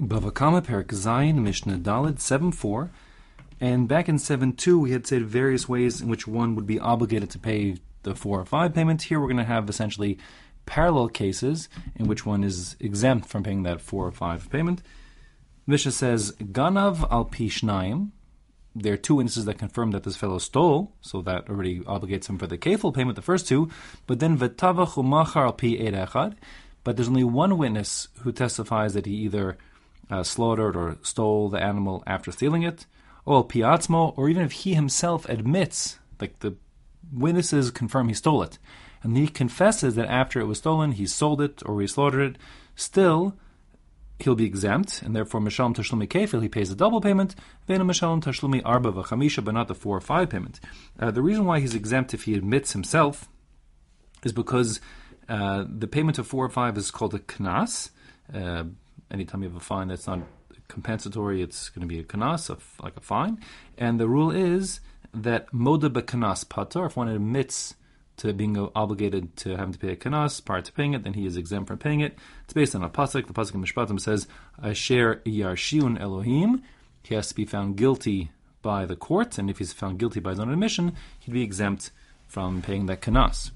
Bava Kamma Perak Zayin Mishnah Dalid 7.4 and back in 7.2 we had said various ways in which one would be obligated to pay the 4 or 5 payment. Here we're going to have essentially parallel cases in which one is exempt from paying that 4 or 5 payment. Mishnah says Ganav al Pishnayim there are two instances that confirm that this fellow stole, so that already obligates him for the kafel payment, the first two. But then v'tavach umachar al pi. But there's only one witness who testifies that he either uh, slaughtered or stole the animal after stealing it, or piatzmo, or even if he himself admits, like the witnesses confirm he stole it, and he confesses that after it was stolen, he sold it or he slaughtered it, still he'll be exempt, and therefore Mishalom Tashlumi Kefil, he pays a double payment, Vena Mishalom Tashlumi Arba V'chamisha, but not the four or five payment. Uh, the reason why he's exempt if he admits himself is because uh, the payment of four or five is called a knas. Uh, anytime you have a fine that's not compensatory, it's going to be a knas, like a fine. And the rule is that moda knas patar, if one admits to being obligated to having to pay a kanas prior to paying it, then he is exempt from paying it. It's based on a pasuk. The pasuk in Mishpatim says, "Asher yarshiun Elohim." He has to be found guilty by the court, and if he's found guilty by his own admission, he'd be exempt from paying that kanas.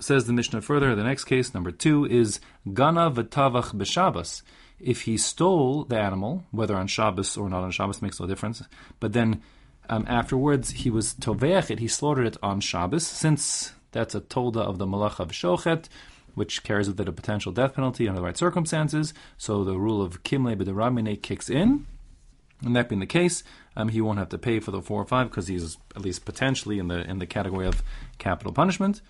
Says the Mishnah further, the next case, number two, is Gana v'tavach b'Shabbos. If he stole the animal, whether on Shabbos or not on Shabbos makes no difference, but then um, afterwards, he was toveach it, he slaughtered it on Shabbos, since that's a tolda of the malach of shochet, which carries with it a potential death penalty under the right circumstances. So the rule of kimle b'deramine kicks in. And that being the case, um, he won't have to pay for the four or five because he's at least potentially in the in the category of capital punishment.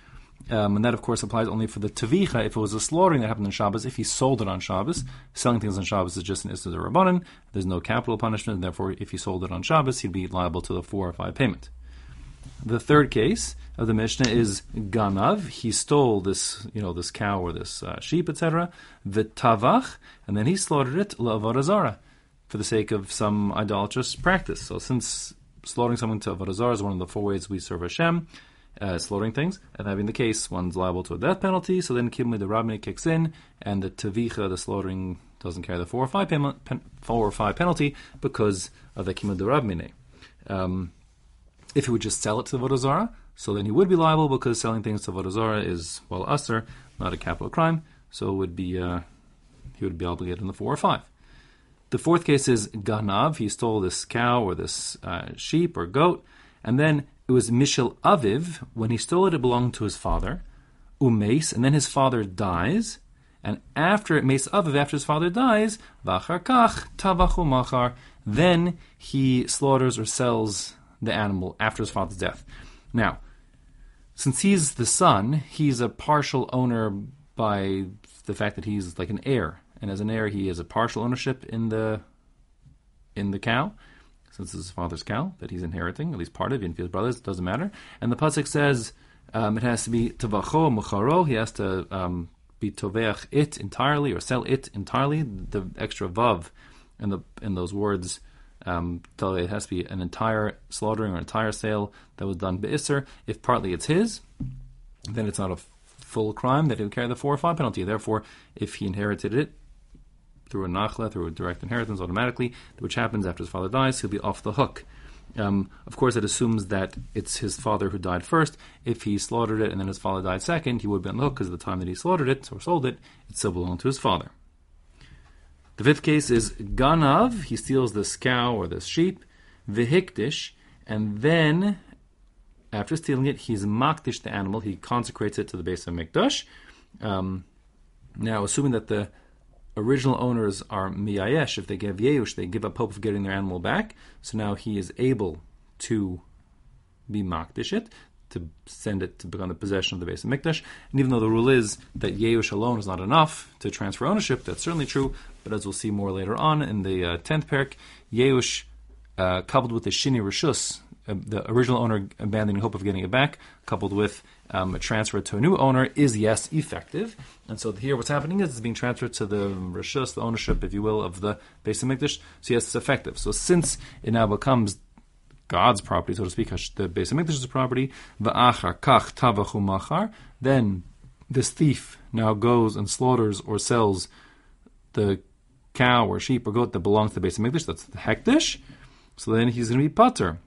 Um, and that, of course, applies only for the tavicha if it was a slaughtering that happened on Shabbos. If he sold it on Shabbos, selling things on Shabbos is just an issue of. There's no capital punishment, and therefore, if he sold it on Shabbos, he'd be liable to the four or five payment. The third case of the Mishnah is ganav. He stole this, you know, this cow or this uh, sheep, etc. The tavach, and then he slaughtered it la'avodah zarah for the sake of some idolatrous practice. So, since slaughtering someone to avodah zarah is one of the four ways we serve Hashem uh, slaughtering things, and having the case, one's liable to a death penalty. So then Kimli the Rabbi kicks in, and the Tavicha, the slaughtering, doesn't carry the four or five pen, four or five penalty because of the Kimli the Rabbi. Um, if he would just sell it to the Vodazara, so then he would be liable because selling things to Vodazara is well usher, not a capital crime. So it would be uh, he would be obligated in the four or five. The fourth case is Ganav. He stole this cow or this uh, sheep or goat, and then it was Mishel Aviv. When he stole it, it belonged to his father. Umes, and then his father dies. And after Mace Aviv, after his father dies, Vachar Kach, Tavachu Machar, then he slaughters or sells the animal after his father's death. Now, since he's the son, he's a partial owner by the fact that he's like an heir, and as an heir, he has a partial ownership in the in the cow since it's his father's cow that he's inheriting, at least part of it, and his brothers, it doesn't matter. And the pasuk says um, it has to be tavacho mucharo. He has to um, be toveach it entirely or sell it entirely. The extra vav in the in those words um, it has to be an entire slaughtering or entire sale that was done beisser. If partly it's his, then it's not a full crime that he would carry the four or five penalty. Therefore, if he inherited it through a nachla, through a direct inheritance automatically, which happens after his father dies, he'll be off the hook. Um, of course, it assumes that it's his father who died first. If he slaughtered it and then his father died second, he would be on the hook because at the time that he slaughtered it or sold it, it still belonged to his father. The fifth case is Ganav. He steals this cow or this sheep, Vihikdish, and then after stealing it, he's makdish the animal. He consecrates it to the Beis HaMikdash. Um, now, assuming that the original owners are miyayesh. If they give yeush, they give up hope of getting their animal back. So now he is able to be makdishit, to send it to become the possession of the Beis HaMikdash. And even though the rule is that yeush alone is not enough to transfer ownership, that's certainly true. But as we'll see more later on in the uh, tenth parak, yeush uh, coupled with the shini rishus, uh, the original owner abandoning hope of getting it back, coupled with um, a transfer to a new owner, is yes effective. And so here, what's happening is it's being transferred to the rishus, the ownership, if you will, of the Beis HaMikdash. So yes, it's effective. So since it now becomes God's property, so to speak, the Beis HaMikdash's property, va'achar kach tavachu then this thief now goes and slaughters or sells the cow or sheep or goat that belongs to the of Mikdash, that's the hekdesh. So then he's going to be pater.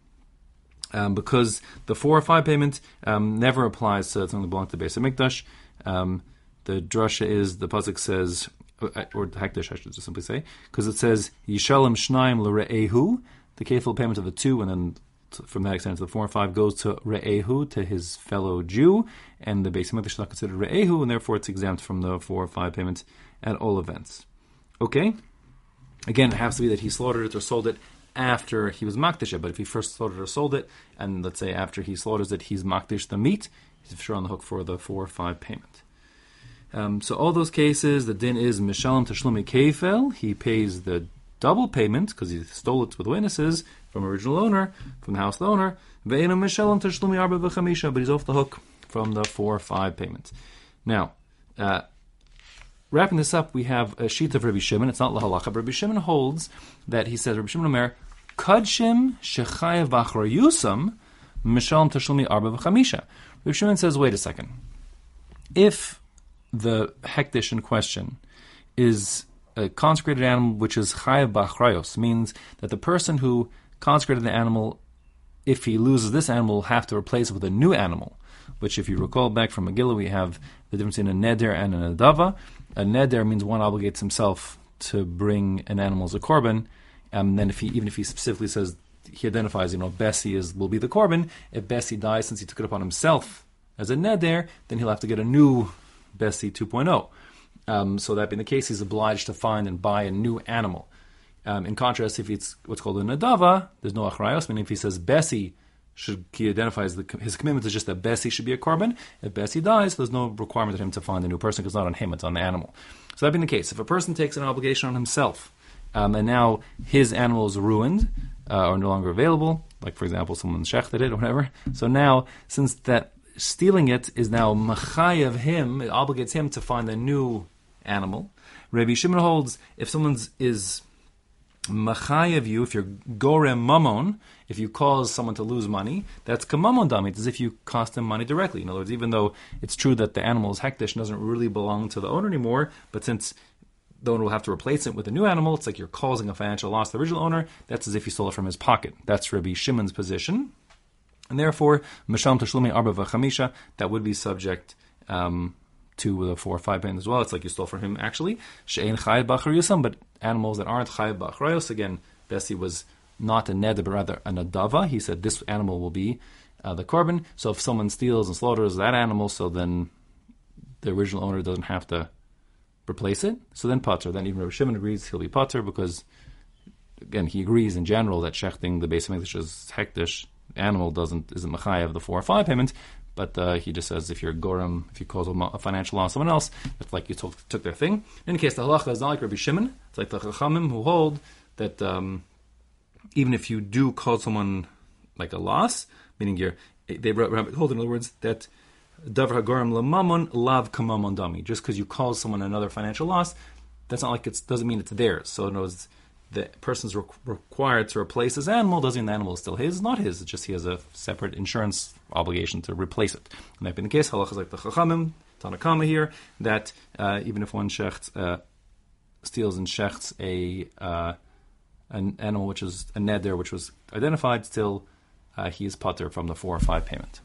Um, because the four or five payment um, never applies to something that belongs to the Beis HaMikdash. Um, the drasha is the pasuk says, uh, or the hekdesh I should just simply say, because it says Yishalem Shnaim L'Re'ehu, the kefil payment of the two, and then from that extent the four and five goes to Re'ehu, to his fellow Jew, and the Beis HaMikdash is not considered Re'ehu, and therefore it's exempt from the four or five payment at all events. Okay? Again, it has to be that he slaughtered it or sold it after he was makdish it. But if he first slaughtered or sold it, and let's say after he slaughters it, he's makdish the meat, he's sure on the hook for the four or five payment. Um, so all those cases, the din is mishalim tashlumi kefel. He pays the double payment because he stole it with witnesses from original owner, from the house owner. Ve'ena mishalim tashlumi arba v'chamisha, but he's off the hook from the four or five payments. Now, uh, wrapping this up, we have a sheet of Rabbi Shimon. It's not lahalacha, but Rabbi Shimon holds that he says Rabbi Shimon Omer kadshim shechayev yusam mishalim tashlumi arba v'chamisha. Rabbi Shimon says, wait a second. If the hekdesh in question is a consecrated animal which is chayav b'achrayos, means that the person who consecrated the animal, if he loses this animal, will have to replace it with a new animal. Which, if you recall back from Megillah, we have the difference in a neder and an adava. A neder means one obligates himself to bring an animal as a korban, and then if he even if he specifically says he identifies, you know, Bessie is will be the korban. If Bessie dies since he took it upon himself as a neder, then he'll have to get a new Bessie 2.0. Um, so that being the case, he's obliged to find and buy a new animal. Um, in contrast, if it's what's called a nadava, there's no achrayos, meaning if he says Bessie should he identifies the, his commitment is just that Bessie should be a korban. If Bessie dies, there's no requirement of him to find a new person because it's not on him, it's on the animal. So that being the case, if a person takes an obligation on himself, um, and now his animal is ruined uh, or no longer available, like for example, someone shechted it or whatever. So now, since that stealing it is now of him, it obligates him to find a new animal. Rabbi Shimon holds if someone's is of you, if you're gorem mamon, if you cause someone to lose money, that's kamamon dami. It's as if you cost them money directly. In other words, even though it's true that the animal is hekdesh and doesn't really belong to the owner anymore, but since the owner will have to replace it with a new animal, it's like you're causing a financial loss to the original owner. That's as if you stole it from his pocket. That's Rabbi Shimon's position. And therefore, Masham Tashlumi Arba Vachamisha, that would be subject um, to a four or five band as well. It's like you stole from him actually. She'ein Chayav Bachar Yusam, but animals that aren't Chayav Bachrayos, again, Bessie was not a neder, but rather an adava. He said this animal will be uh, the korban. So if someone steals and slaughters that animal, so then the original owner doesn't have to replace it. So then potter. Then even Rav Shimon agrees he'll be potter because, again, he agrees in general that shechting the base of English is hekdesh animal doesn't isn't of the four or five payment, but uh, he just says if you're a gorim, if you cause a, financial loss someone else, it's like you took, took their thing. In any case, the halacha is not like Rabbi Shimon. It's like the chachamim who hold that um, even if you do cause someone like a loss, meaning you're they hold in other words that davar hagorim lamamon lav kamamon dami. Just because you cause someone another financial loss, that's not like it doesn't mean it's theirs. So in other words, the person's re- required to replace his animal doesn't mean the animal is still his, not his. It's just he has a separate insurance obligation to replace it. And that being the case, halachas like the chachamim, Tanakama here, that uh, even if one shecht uh, steals and shechts a uh, an animal which is a neder which was identified, still uh, he is putter from the four or five payment.